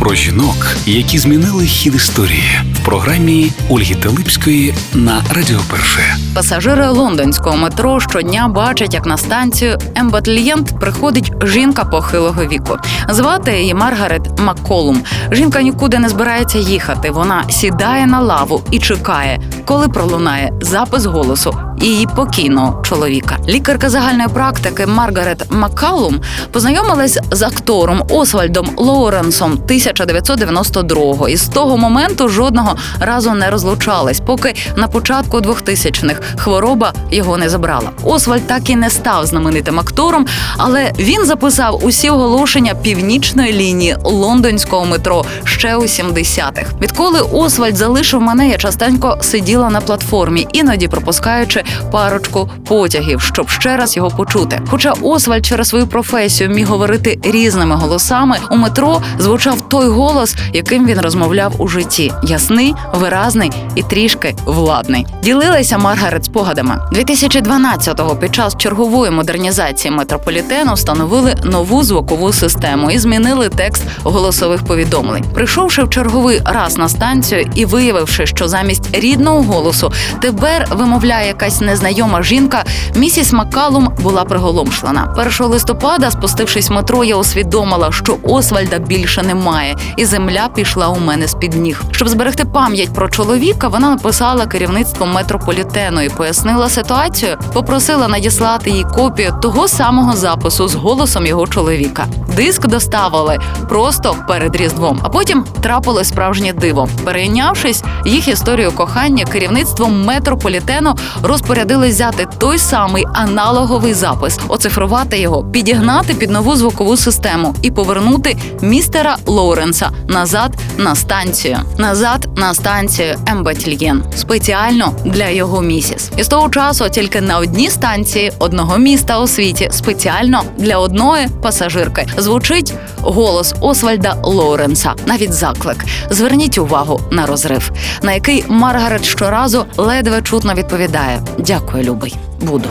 Про жінок, які змінили хід історії в програмі Ольги Телипської на Радіо Перше. Пасажири лондонського метро щодня бачать, як на станцію Ембатлієнт приходить жінка похилого віку. Звати її Маргарет Макколум. Жінка нікуди не збирається їхати. Вона сідає на лаву і чекає, коли пролунає запис голосу її покійного чоловіка. Лікарка загальної практики Маргарет Маккалум познайомилась з актором Освальдом Лоуренсом 1992-го і з того моменту жодного разу не розлучались, поки на початку 2000-х хвороба його не забрала. Освальд так і не став знаменитим актором, але він записав усі оголошення північної лінії лондонського метро ще у 70-х. Відколи Освальд залишив мене, я частенько сиділа на платформі, іноді пропускаючи парочку потягів, щоб ще раз його почути. Хоча Освальд через свою професію міг говорити різними голосами, у метро звучав той голос, яким він розмовляв у житті: ясний, виразний і трішки владний. Ділилася Маргарет спогадами. 2012-го під час чергової модернізації метрополітену встановили нову звукову систему і змінили текст голосових повідомлень. Прийшовши в черговий раз на станцію і виявивши, що замість рідного голосу тепер вимовляє якась незнайома жінка, місіс Маккалум була приголомшлена. 1 листопада, спустившись метро, я усвідомила, що Освальда більше немає, і земля пішла у мене з під ніг. Щоб зберегти пам'ять про чоловіка, вона написала керівництво метрополітену і пояснила ситуацію. Попросила надіслати їй копію того самого запису з голосом його чоловіка. Диск доставили просто перед різдвом. А потім трапилось справжнє диво. Перейнявшись їх історію кохання, керівництво метрополітену розпорядилось взяти той самий аналоговий запис, оцифрувати його, підігнати під нову звукову систему і повернути містера Лоуренса назад на станцію, назад на станцію Ембатільєн, спеціально для його місіс. І з того часу тільки на одній станції одного міста у світі, спеціально для одної пасажирки, звучить голос Освальда Лоуренса. Навіть заклик. Зверніть увагу на розрив, на який Маргарет щоразу ледве чутно відповідає: Дякую, любий, буду.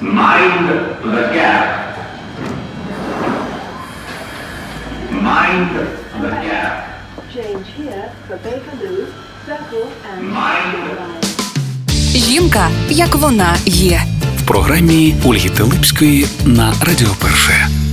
Mind the gap. Mind the gap. Change here for Bakerloo, Circle and Mind Жінка, як вона є. Програмі Ольги Телипської на Радіо Перше.